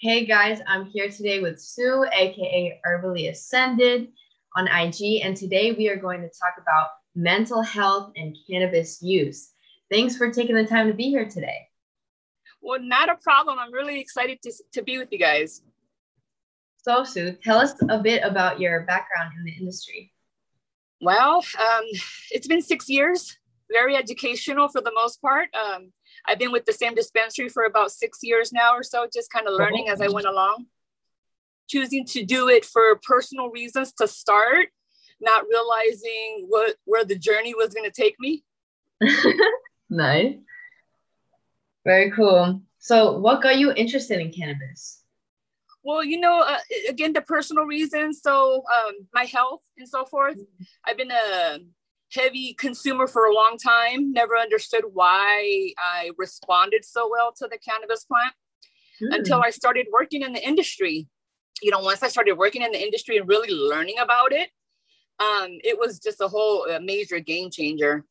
Hey guys, I'm here today with Sue, aka Herbally Ascended on IG, and today we are going to talk about mental health and cannabis use. Thanks for taking the time to be here today. Well, not a problem. I'm really excited to, to be with you guys. So, Sue, tell us a bit about your background in the industry. Well, um, it's been six years, very educational for the most part. Um, I've been with the same dispensary for about six years now or so, just kind of learning as I went along. Choosing to do it for personal reasons to start, not realizing what where the journey was going to take me. nice. Very cool. So, what got you interested in cannabis? Well, you know, uh, again, the personal reasons. So, um, my health and so forth. Mm-hmm. I've been a heavy consumer for a long time, never understood why I responded so well to the cannabis plant mm. until I started working in the industry. You know, once I started working in the industry and really learning about it, um, it was just a whole a major game changer.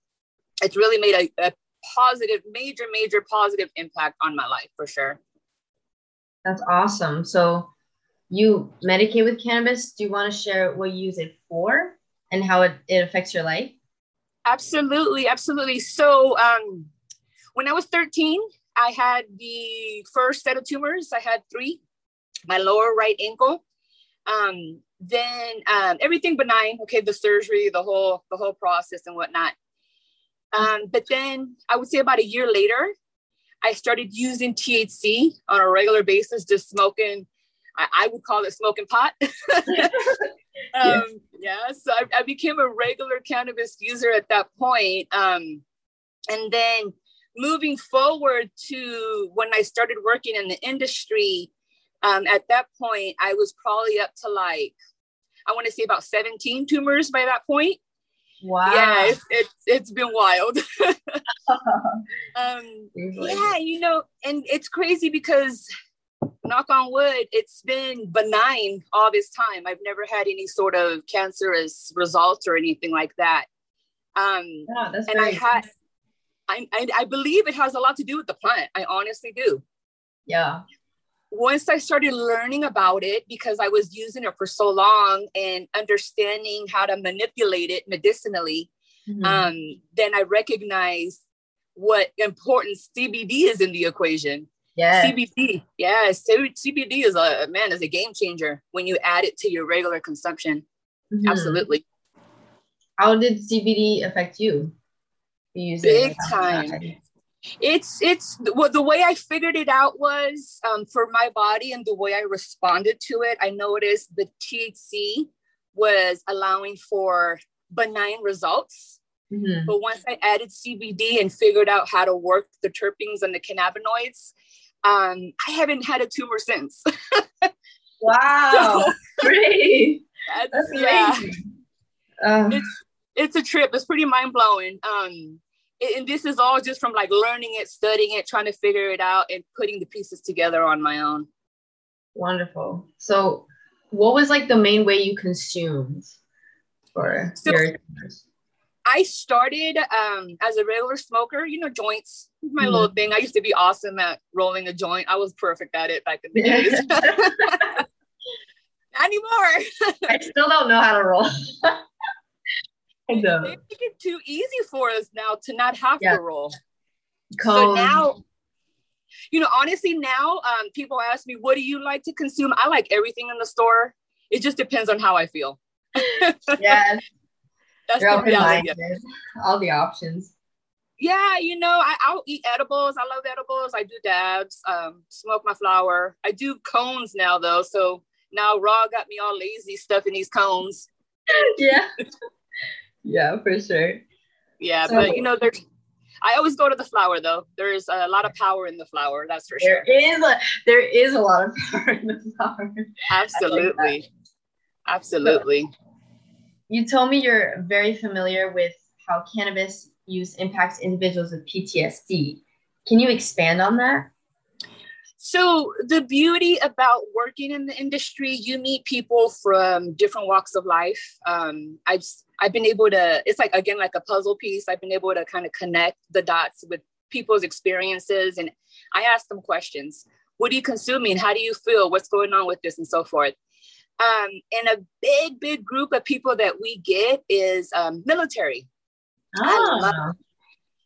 It's really made a, a positive, major, major positive impact on my life for sure. That's awesome. So you medicate with cannabis. Do you want to share what you use it for and how it, it affects your life? Absolutely, absolutely. So um, when I was 13, I had the first set of tumors. I had three, my lower right ankle. Um, then um, everything benign. Okay, the surgery, the whole the whole process and whatnot. Um, but then I would say about a year later, I started using THC on a regular basis, just smoking. I, I would call it smoking pot. um, yeah, so I, I, became a regular cannabis user at that point. Um, and then moving forward to when I started working in the industry, um, at that point, I was probably up to like, I want to say about 17 tumors by that point. Wow. Yeah, it's, it's, it's been wild. um, yeah, you know, and it's crazy because knock on wood, it's been benign all this time. I've never had any sort of cancerous results or anything like that. Um, yeah, that's and I had, I, I, I believe it has a lot to do with the plant. I honestly do. Yeah. Once I started learning about it, because I was using it for so long and understanding how to manipulate it medicinally, mm-hmm. um, then I recognized what importance CBD is in the equation. Yeah. CBD. Yeah. CBD is a man is a game changer when you add it to your regular consumption. Mm-hmm. Absolutely. How did CBD affect you? you Big time. It's it's what the way I figured it out was um, for my body and the way I responded to it. I noticed the THC was allowing for benign results. Mm-hmm. But once I added CBD and figured out how to work the terpenes and the cannabinoids, um, I haven't had a tumor since. wow. So, Great. That's, that's yeah. Uh, it's it's a trip. It's pretty mind blowing. Um, and this is all just from like learning it, studying it, trying to figure it out, and putting the pieces together on my own. Wonderful. So, what was like the main way you consumed for so, your? I started um, as a regular smoker, you know, joints, my mm-hmm. little thing. I used to be awesome at rolling a joint. I was perfect at it back in the days. anymore. I still don't know how to roll. I know. They make it too easy for us now to not have yeah. to roll. So now, you know, honestly, now um, people ask me, what do you like to consume? I like everything in the store. It just depends on how I feel. yes. That's You're. All the options. Yeah, you know, I, I'll eat edibles. I love edibles. I do dabs, um, smoke my flower. I do cones now though. So now raw got me all lazy stuffing these cones. yeah. yeah, for sure. Yeah, so, but you know, there's I always go to the flower though. There's a lot of power in the flower, that's for there sure. Is a, there is a lot of power in the flower. Absolutely. Like Absolutely. So, you told me you're very familiar with how cannabis use impacts individuals with PTSD. Can you expand on that? So, the beauty about working in the industry, you meet people from different walks of life. Um, I've, I've been able to, it's like, again, like a puzzle piece. I've been able to kind of connect the dots with people's experiences. And I ask them questions what are you consuming? How do you feel? What's going on with this and so forth? Um, and a big, big group of people that we get is um, military. Oh.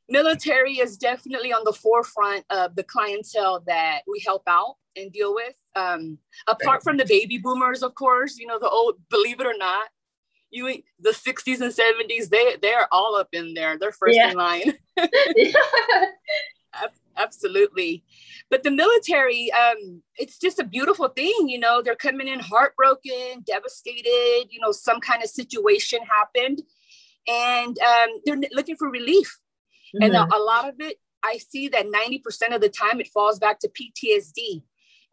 Military is definitely on the forefront of the clientele that we help out and deal with. Um, apart from the baby boomers, of course, you know, the old, believe it or not, you the 60s and 70s, they they're all up in there. They're first yeah. in line. Absolutely. But the military, um, it's just a beautiful thing. You know, they're coming in heartbroken, devastated, you know, some kind of situation happened and um, they're looking for relief. Mm-hmm. And a, a lot of it, I see that 90% of the time it falls back to PTSD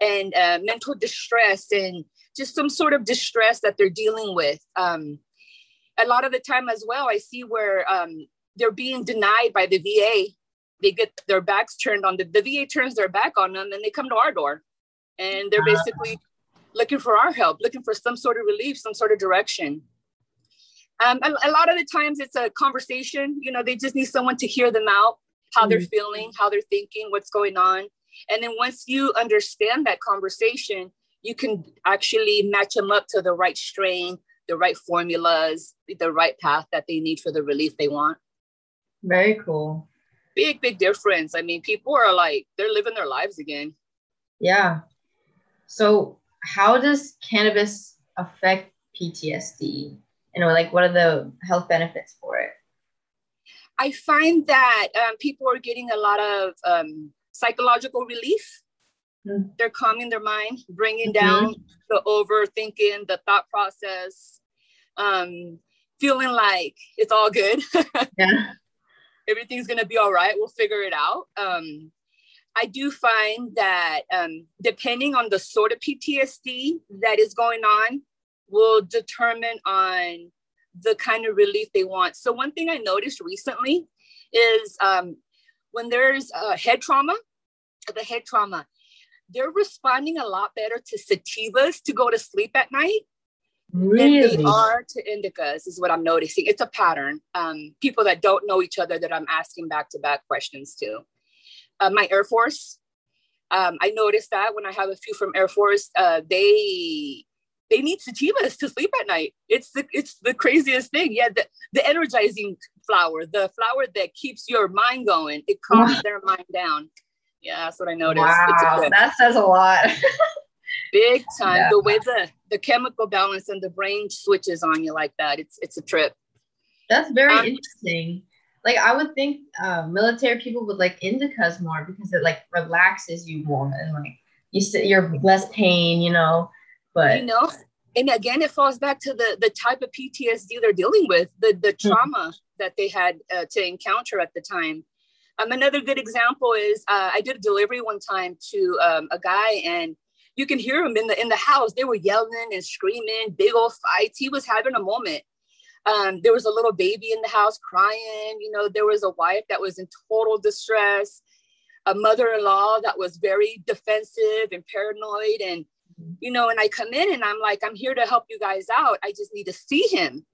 and uh, mental distress and just some sort of distress that they're dealing with. Um, a lot of the time as well, I see where um, they're being denied by the VA. They get their backs turned on the, the VA turns their back on them and they come to our door and they're basically looking for our help, looking for some sort of relief, some sort of direction. Um, a, a, lot of the times it's a conversation, you know, they just need someone to hear them out, how mm-hmm. they're feeling, how they're thinking, what's going on. And then once you understand that conversation, you can actually match them up to the right strain, the right formulas, the right path that they need for the relief they want. Very cool. Big, big difference. I mean, people are like, they're living their lives again. Yeah. So, how does cannabis affect PTSD? You know, like, what are the health benefits for it? I find that um, people are getting a lot of um, psychological relief. Mm. They're calming their mind, bringing mm-hmm. down the overthinking, the thought process, um, feeling like it's all good. yeah. Everything's to be all right. We'll figure it out. Um, I do find that um, depending on the sort of PTSD that is going on, will determine on the kind of relief they want. So one thing I noticed recently is um, when there's a head trauma, the head trauma, they're responding a lot better to sativas to go to sleep at night really? they are to indicas, is what I'm noticing. It's a pattern. Um, people that don't know each other that I'm asking back to back questions to. Uh, my Air Force, um, I noticed that when I have a few from Air Force, uh, they they need sativas to sleep at night. It's the it's the craziest thing. Yeah, the, the energizing flower, the flower that keeps your mind going. It calms their mind down. Yeah, that's what I noticed. Wow, that says a lot. Big time. Yeah. The way the the chemical balance and the brain switches on you like that. It's it's a trip. That's very um, interesting. Like I would think uh, military people would like indicas more because it like relaxes you more and like you sit you're less pain, you know. But you know, and again, it falls back to the the type of PTSD they're dealing with, the the hmm. trauma mm-hmm. that they had uh, to encounter at the time. Um, another good example is uh, I did a delivery one time to um, a guy, and you can hear him in the in the house. They were yelling and screaming, big old fights. He was having a moment. Um, there was a little baby in the house crying. You know, there was a wife that was in total distress, a mother-in-law that was very defensive and paranoid, and you know. And I come in and I'm like, I'm here to help you guys out. I just need to see him.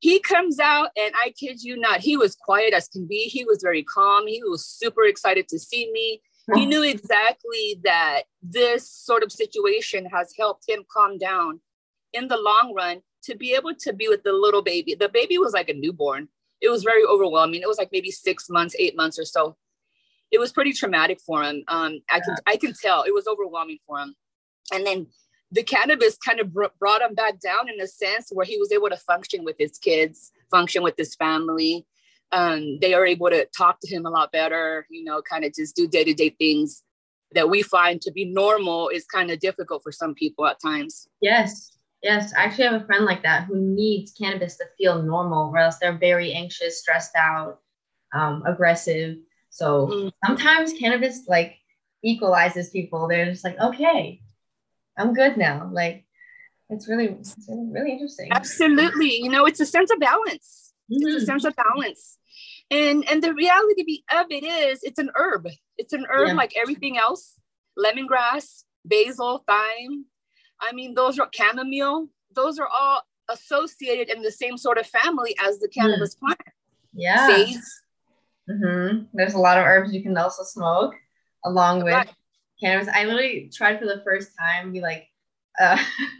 He comes out, and I kid you not, he was quiet as can be. He was very calm. He was super excited to see me. He knew exactly that this sort of situation has helped him calm down in the long run to be able to be with the little baby. The baby was like a newborn. It was very overwhelming. It was like maybe six months, eight months or so. It was pretty traumatic for him. Um, I can I can tell it was overwhelming for him. And then the cannabis kind of brought him back down in a sense where he was able to function with his kids, function with his family. Um, they are able to talk to him a lot better, you know, kind of just do day to day things that we find to be normal is kind of difficult for some people at times. Yes. Yes. I actually have a friend like that who needs cannabis to feel normal, or else they're very anxious, stressed out, um, aggressive. So mm. sometimes cannabis like equalizes people. They're just like, okay, I'm good now. Like it's really, it's really interesting. Absolutely. You know, it's a sense of balance. Mm-hmm. It's a mm-hmm. sense of balance. And and the reality of it is it's an herb. It's an herb yeah. like everything else. Lemongrass, basil, thyme. I mean, those are chamomile. Those are all associated in the same sort of family as the cannabis mm. plant. Yeah. Sage. Mm-hmm. There's a lot of herbs you can also smoke along with cannabis. I literally tried for the first time. We like, uh,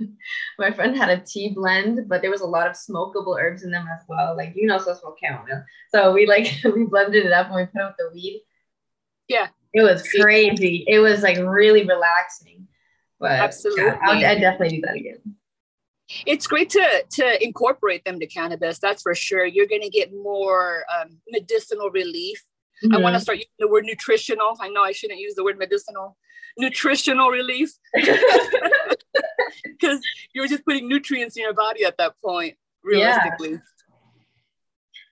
my friend had a tea blend, but there was a lot of smokable herbs in them as well. Like you know, so smoke chamomile. So we like we blended it up and we put out the weed. Yeah, it was crazy. It was like really relaxing. But absolutely, yeah, I would definitely do that again. It's great to to incorporate them to cannabis. That's for sure. You're going to get more um, medicinal relief. Mm-hmm. I want to start using the word nutritional. I know I shouldn't use the word medicinal. Nutritional relief, because you're just putting nutrients in your body at that point. Realistically. Yeah.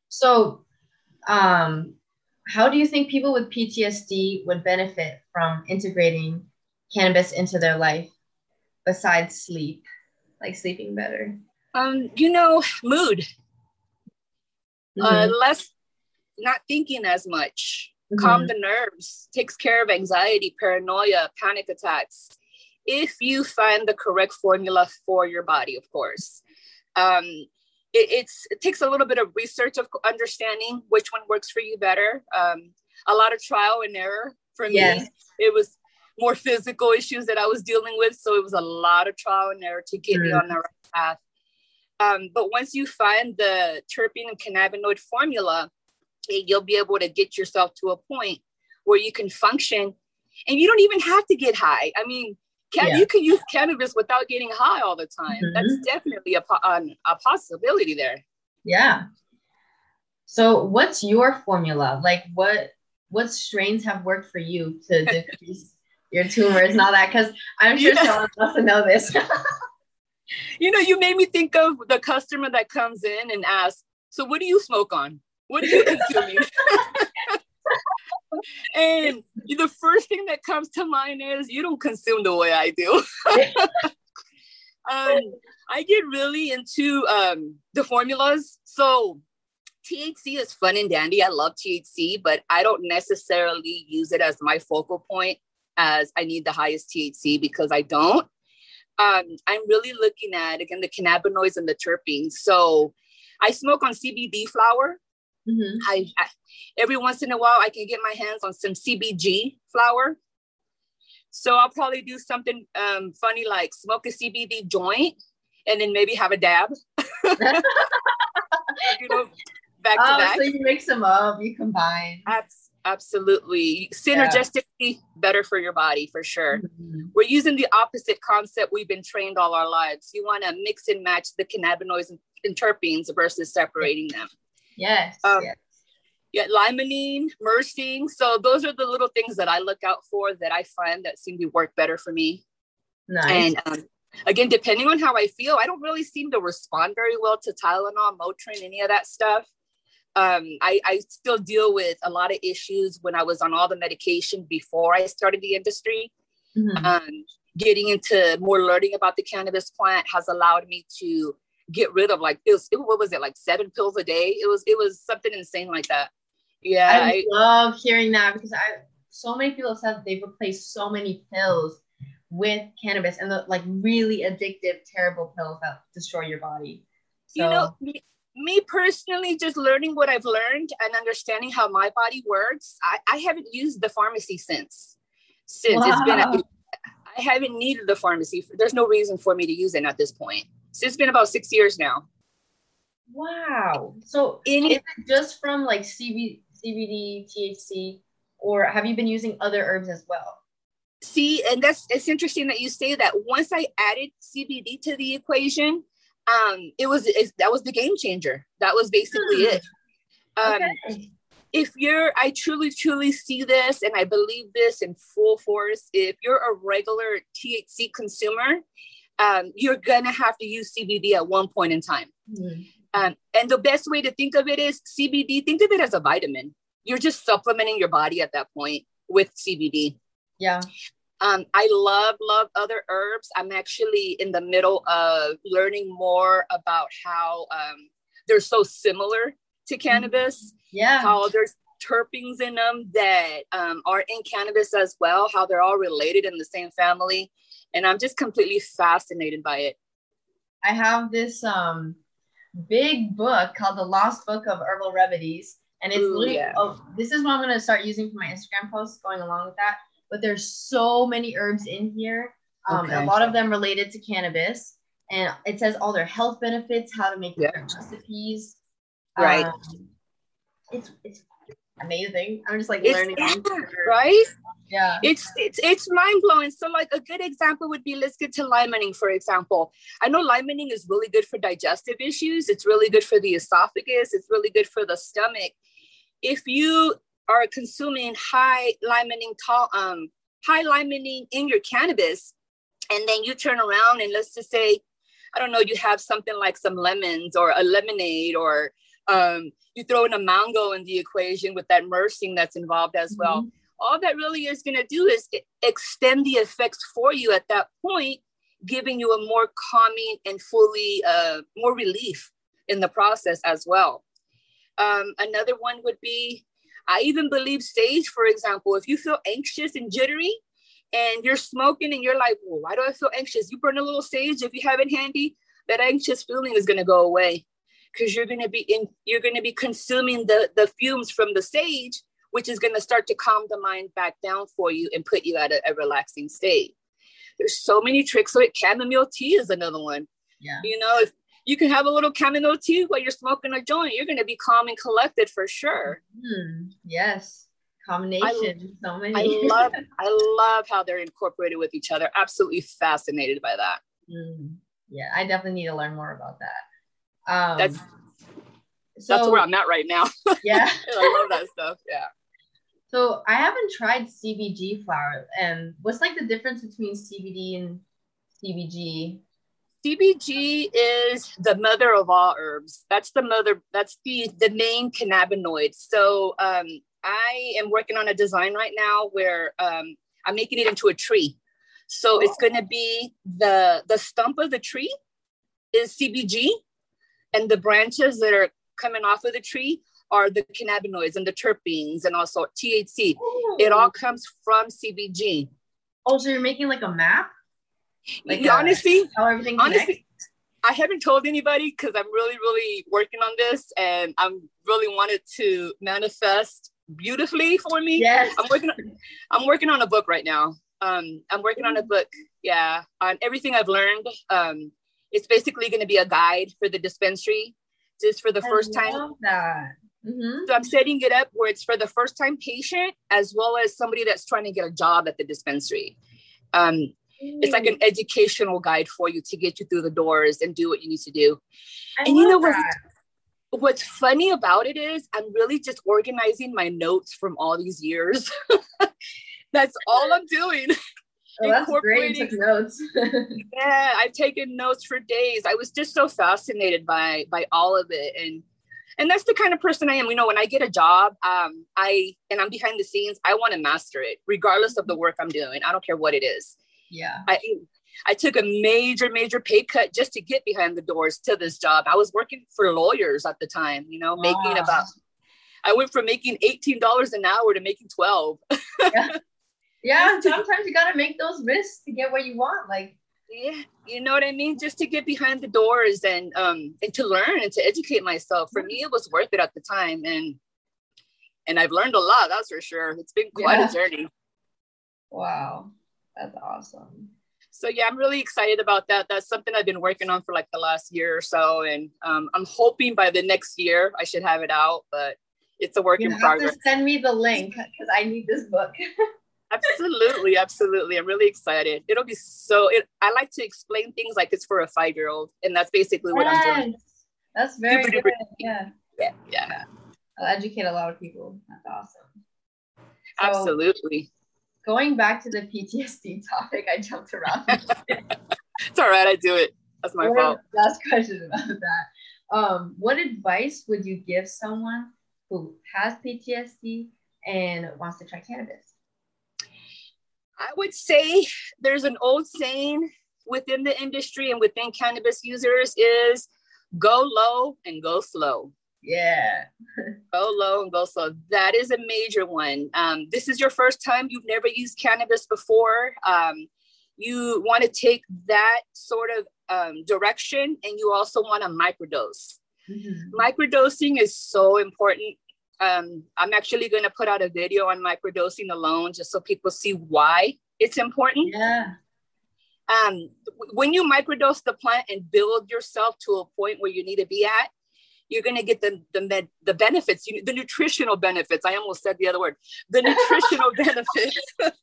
So, um, how do you think people with PTSD would benefit from integrating cannabis into their life besides sleep, like sleeping better? Um, you know, mood. Uh, mm-hmm. Uh, less not thinking as much, mm-hmm. calm the nerves, takes care of anxiety, paranoia, panic attacks. If you find the correct formula for your body, of course. Um, it, it takes a little bit of research of understanding which one works for you better. Um, a lot of trial and error for yes. me. It was more physical issues that I was dealing with. So it was a lot of trial and error to get mm. me on the right path. Um, but once you find the terpene and cannabinoid formula, you'll be able to get yourself to a point where you can function and you don't even have to get high. I mean, can, yeah. you can use cannabis without getting high all the time. Mm-hmm. That's definitely a, a, possibility there. Yeah. So what's your formula? Like what what strains have worked for you to decrease your tumors and all that? Because I'm sure yeah. someone wants to know this. you know, you made me think of the customer that comes in and asks, "So what do you smoke on? What are you consuming?" and the first thing that comes to mind is you don't consume the way I do. um, I get really into um, the formulas. So THC is fun and dandy. I love THC, but I don't necessarily use it as my focal point as I need the highest THC because I don't. Um, I'm really looking at again the cannabinoids and the terpenes. So I smoke on CBD flower. Mm-hmm. I, I, every once in a while I can get my hands on some CBG flower. So I'll probably do something um, funny like smoke a CBD joint and then maybe have a dab. you know, back oh, to back. So you mix them up, you combine. That's absolutely synergistically yeah. better for your body for sure. Mm-hmm. We're using the opposite concept we've been trained all our lives. You want to mix and match the cannabinoids and terpenes versus separating them. Yes. Um, yes. Yeah, limonene, myrcene. So those are the little things that I look out for that I find that seem to work better for me. Nice. And um, again, depending on how I feel, I don't really seem to respond very well to Tylenol, Motrin, any of that stuff. Um, I, I still deal with a lot of issues when I was on all the medication before I started the industry. Mm-hmm. Um, getting into more learning about the cannabis plant has allowed me to get rid of like it was it, what was it like seven pills a day? It was it was something insane like that. Yeah i, I love hearing that because i so many people have said they've replaced so many pills with cannabis and the like really addictive terrible pills that destroy your body. So, you know me, me personally just learning what i've learned and understanding how my body works i, I haven't used the pharmacy since since wow. it's been a, I haven't needed the pharmacy. There's no reason for me to use it at this point so it's been about six years now. Wow. So In, is it just from like CB, CBD, THC, or have you been using other herbs as well? See, and that's it's interesting that you say that. Once I added CBD to the equation, um, it was it, that was the game changer. That was basically hmm. it. Um, okay. If you're, I truly, truly see this, and I believe this in full force. If you're a regular THC consumer, um, you're gonna have to use CBD at one point in time. Mm-hmm. Um, and the best way to think of it is CBD. Think of it as a vitamin. You're just supplementing your body at that point with CBD. Yeah. Um, I love love other herbs. I'm actually in the middle of learning more about how um, they're so similar to mm-hmm. cannabis. Yeah. How there's terpenes in them that um, are in cannabis as well. How they're all related in the same family and I'm just completely fascinated by it. I have this um big book called The Lost Book of Herbal Remedies. And it's Ooh, yeah. oh, this is what I'm gonna start using for my Instagram posts going along with that. but there's so many herbs in here. Um, Okay. A lot of them related to cannabis, and it says all their health benefits, how to make Yeah. recipes. Right. Um, it's it's amazing. I'm just like It's, learning. yeah, right? Yeah. It's it's it's mind blowing. So like a good example would be let's get to limonene, for example. I know limonene is really good for digestive issues. It's really good for the esophagus. It's really good for the stomach. If you are consuming high limonene, to- um, high limonene in your cannabis, and then you turn around and let's just say, I don't know, you have something like some lemons or a lemonade or um, you throw in a mango in the equation with that myrcene that's involved as well Mhm. All that really is going to do is extend the effects for you at that point, giving you a more calming and fully uh, more relief in the process as well. Um, another one would be, I even believe sage, for example, if you feel anxious and jittery and you're smoking and you're like, well, why do I feel anxious? You burn a little sage if you have it handy, that anxious feeling is going to go away because you're going to be in, you're going to be consuming the, the fumes from the sage which is going to start to calm the mind back down for you and put you at a, a relaxing state. There's so many tricks. So chamomile tea is another one. Yeah. You know, if you can have a little chamomile tea while you're smoking a joint, you're going to be calm and collected for sure. Hmm. Yes. Combination. so many. I love, I love how they're incorporated with each other. Absolutely fascinated by that. Mm, yeah, I definitely need to learn more about that. Um, That's so, that's where I'm at right now. yeah. I love that stuff. Yeah. So I haven't tried CBG flower, and what's like the difference between CBD and CBG? CBG is the mother of all herbs. That's the mother. That's the the main cannabinoid. So um, I am working on a design right now where um, I'm making it into a tree. So it's going to be the the stump of the tree is CBG, and the branches that are coming off of the tree are the cannabinoids and the terpenes and also THC. It all comes from CBG. Oh, so you're making like a map? Like Yeah, a- honestly, How everything connects? honestly i haven't told anybody because i'm really really working on this and i'm really wanted to manifest beautifully for me Yes. i'm working on, i'm working on a book right now um i'm working on a book yeah on everything i've learned um it's basically going to be a guide for the dispensary just for the I first time that. Mhm. so i'm setting it up where it's for the first time patient as well as somebody that's trying to get a job at the dispensary um it's like an educational guide for you to get you through the doors and do what you need to do. I and you know what's, what's funny about it is I'm really just organizing my notes from all these years. That's all I'm doing. Oh, that's great. You took notes. Yeah, I've taken notes for days. I was just so fascinated by by all of it and and that's the kind of person I am. You know, when I get a job, um, I and I'm behind the scenes, I want to master it, regardless of the work I'm doing. I don't care what it is. yeah. I I took a major, major pay cut just to get behind the doors to this job. I was working for lawyers at the time, you know, making about I went from making $18 an hour to making 12. Yeah. Sometimes you gotta make those risks to get what you want. Like, Yeah, you know what I mean? Just to get behind the doors and um and to learn and to educate myself. For me, it was worth it at the time. And and I've learned a lot, that's for sure. It's been quite Yeah. a journey. wow, that's awesome. So yeah, I'm really excited about that. That's something I've been working on for like the last year or so. And um, I'm hoping by the next year I should have it out, but it's a work You in have progress. to send me the link because I need this book. absolutely, absolutely. I'm really excited. It'll be so it I like to explain things like it's for a five-year-old, and that's basically what I'm doing. That's very Super good. Yeah. Yeah, yeah, I'll educate a lot of people. That's awesome. So, absolutely. Going back to the PTSD topic, I jumped around. It's all right, I do it. That's my One fault. Last question about that. Um, what advice would you give someone who has PTSD and wants to try cannabis? I would say there's an old saying within the industry and within cannabis users is go low and go slow. Yeah. go low and go slow. That is a major one. Um, this is your first time, you've never used cannabis before. Um, you want to take that sort of um, direction and you also want to microdose. Mhm. Microdosing is so important. Um, I'm actually going to put out a video on microdosing alone just so people see why it's important. Yeah. Um, when you microdose the plant and build yourself to a point where you need to be at, you're going to get the the, med, the benefits, you, the nutritional benefits. I almost said the other word, the nutritional benefits that,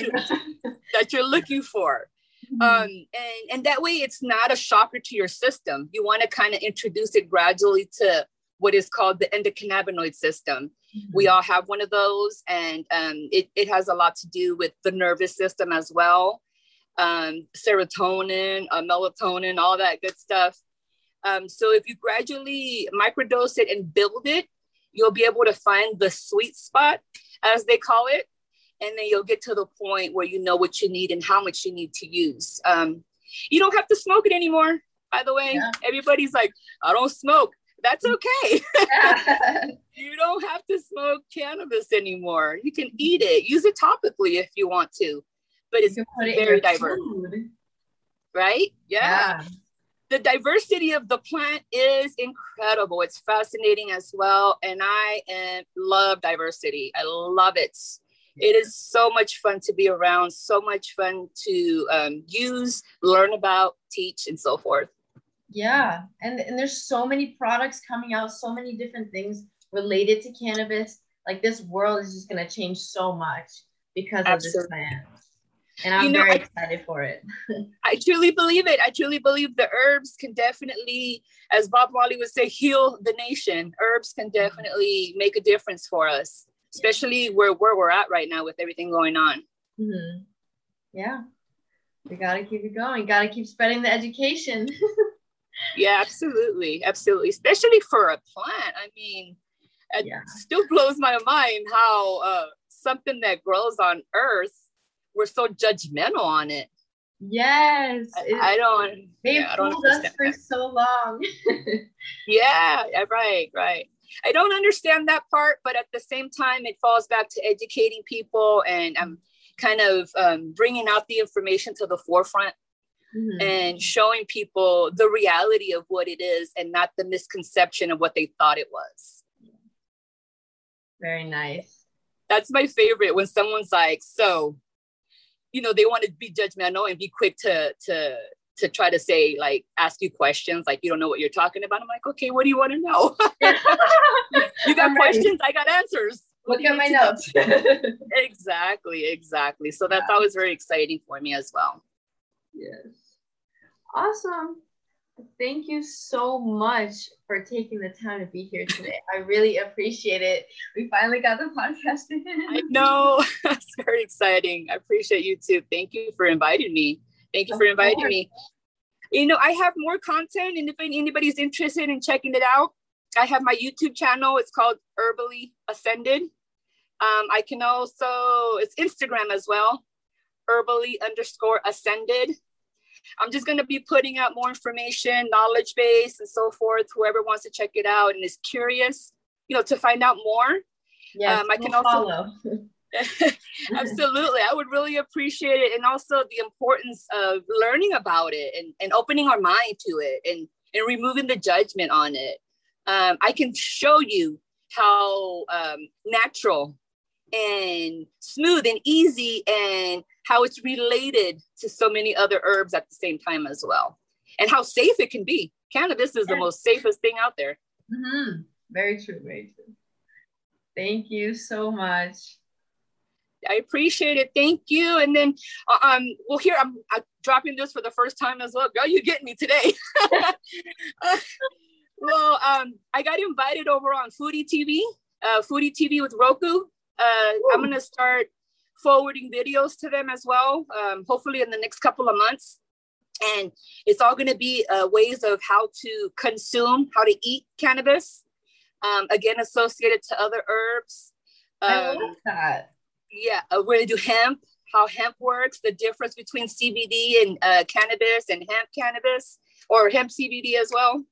you're, that you're looking for. Mm-hmm. Um, and, and that way it's not a shocker to your system. You want to kind of introduce it gradually to what is called the endocannabinoid system. Mm-hmm. We all have one of those, and um, it, it has a lot to do with the nervous system as well. Um, serotonin, uh, melatonin, all that good stuff. Um, so if you gradually microdose it and build it, you'll be able to find the sweet spot, as they call it, and then you'll get to the point where you know what you need and how much you need to use. Um, you don't have to smoke it anymore. By the way, yeah. everybody's like, I don't smoke. That's okay. you don't have to smoke cannabis anymore. You can eat it, use it topically if you want to, but it's very diverse. Food. Right? yeah. yeah the diversity of the plant is incredible. It's fascinating as well. And I am, love diversity. I love it. It is so much fun to be around, so much fun to um, use, learn about, teach, and so forth. Yeah. And, and there's so many products coming out, so many different things related to cannabis. Like this world is just going to change so much because Absolutely. of this plant and I'm you know, very I, excited for it. I truly believe it. I truly believe the herbs can definitely, as Bob Marley would say, heal the nation. Herbs can definitely make a difference for us, especially where, where we're at right now with everything going on. Mm-hmm. Yeah, we got to keep it going. Got to keep spreading the education. yeah, absolutely, absolutely. Especially for a plant. I mean, it yeah. still blows my mind how uh, something that grows on Earth we're so judgmental on it. Yes. I, I don't they've yeah, fooled us for that. so long. yeah, right, right. I don't understand that part, but at the same time, it falls back to educating people and I'm um, kind of um, bringing out the information to the forefront mm-hmm. and showing people the reality of what it is and not the misconception of what they thought it was. Very nice. That's my favorite when someone's like, So, you know they want to be judgmental and be quick to to to try to say like ask you questions like you don't know what you're talking about. I'm like okay what do you want to know? You got questions i got answers. Look at my notes exactly exactly. So that's yeah. always very exciting for me as well. Yes awesome Thank you so much for taking the time to be here today. I really appreciate it. We finally got the podcast in. I know. It's very exciting. I appreciate you too. Thank you for inviting me. Thank you of for inviting course. me. You know, I have more content, and if anybody's interested in checking it out, I have my YouTube channel. It's called Herbally Ascended. Um, I can also, it's Instagram as well, Herbally underscore Ascended. I'm just going to be putting out more information, knowledge base, and so forth. Whoever wants to check it out and is curious, you know, to find out more. Yeah, um, I can also follow. Absolutely. I would really appreciate it. And also the importance of learning about it and, and opening our mind to it and, and removing the judgment on it. Um, I can show you how um, natural and smooth and easy and how it's related to so many other herbs at the same time as well, and how safe it can be. Cannabis is the most safest thing out there. Mm-hmm. Very true. Very true. Thank you so much. I appreciate it. Thank you. And then, uh, um, well, here I'm, I'm, dropping this for the first time as well. Girl, you get me today. uh, well, um, I got invited over on Foodie TV, uh, Foodie TV with Roku. Uh, I'm gonna start forwarding videos to them as well, um, hopefully in the next couple of months. And it's all going to be uh, ways of how to consume, how to eat cannabis. Um, again, associated to other herbs. Um, I love um, that. Yeah, uh, we're going to do hemp, how hemp works, the difference between CBD and uh, cannabis and hemp cannabis, or hemp CBD as well.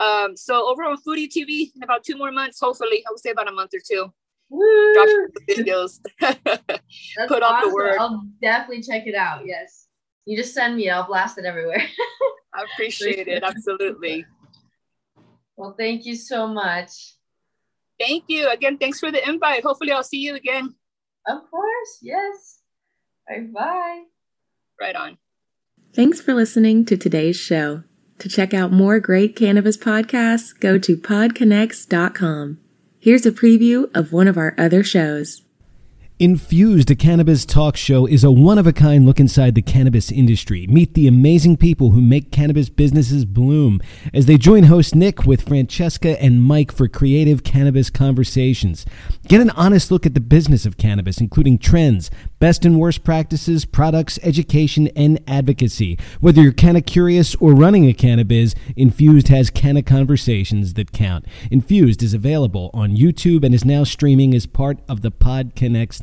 Um, so over on Foodie TV in about two more months, hopefully, I would say about a month or two. Woo! Drop videos. Put on awesome. the word. I'll definitely check it out. Yes. You just send me, I'll blast it everywhere. I appreciate it. Absolutely. Well, thank you so much. Thank you. Again, thanks for the invite. Hopefully, I'll see you again. Of course. Yes. Bye bye. Right on. Thanks for listening to today's show. To check out more great cannabis podcasts, go to podconnects.com. Here's a preview of one of our other shows. Infused, a cannabis talk show, is a one of a kind look inside the cannabis industry. Meet the amazing people who make cannabis businesses bloom as they join host Nick with Francesca and Mike for creative cannabis conversations. Get an honest look at the business of cannabis, including trends, best and worst practices, products, education, and advocacy. Whether you're canna curious or running a cannabis, Infused has canna conversations that count. Infused is available on YouTube and is now streaming as part of the Pod Connects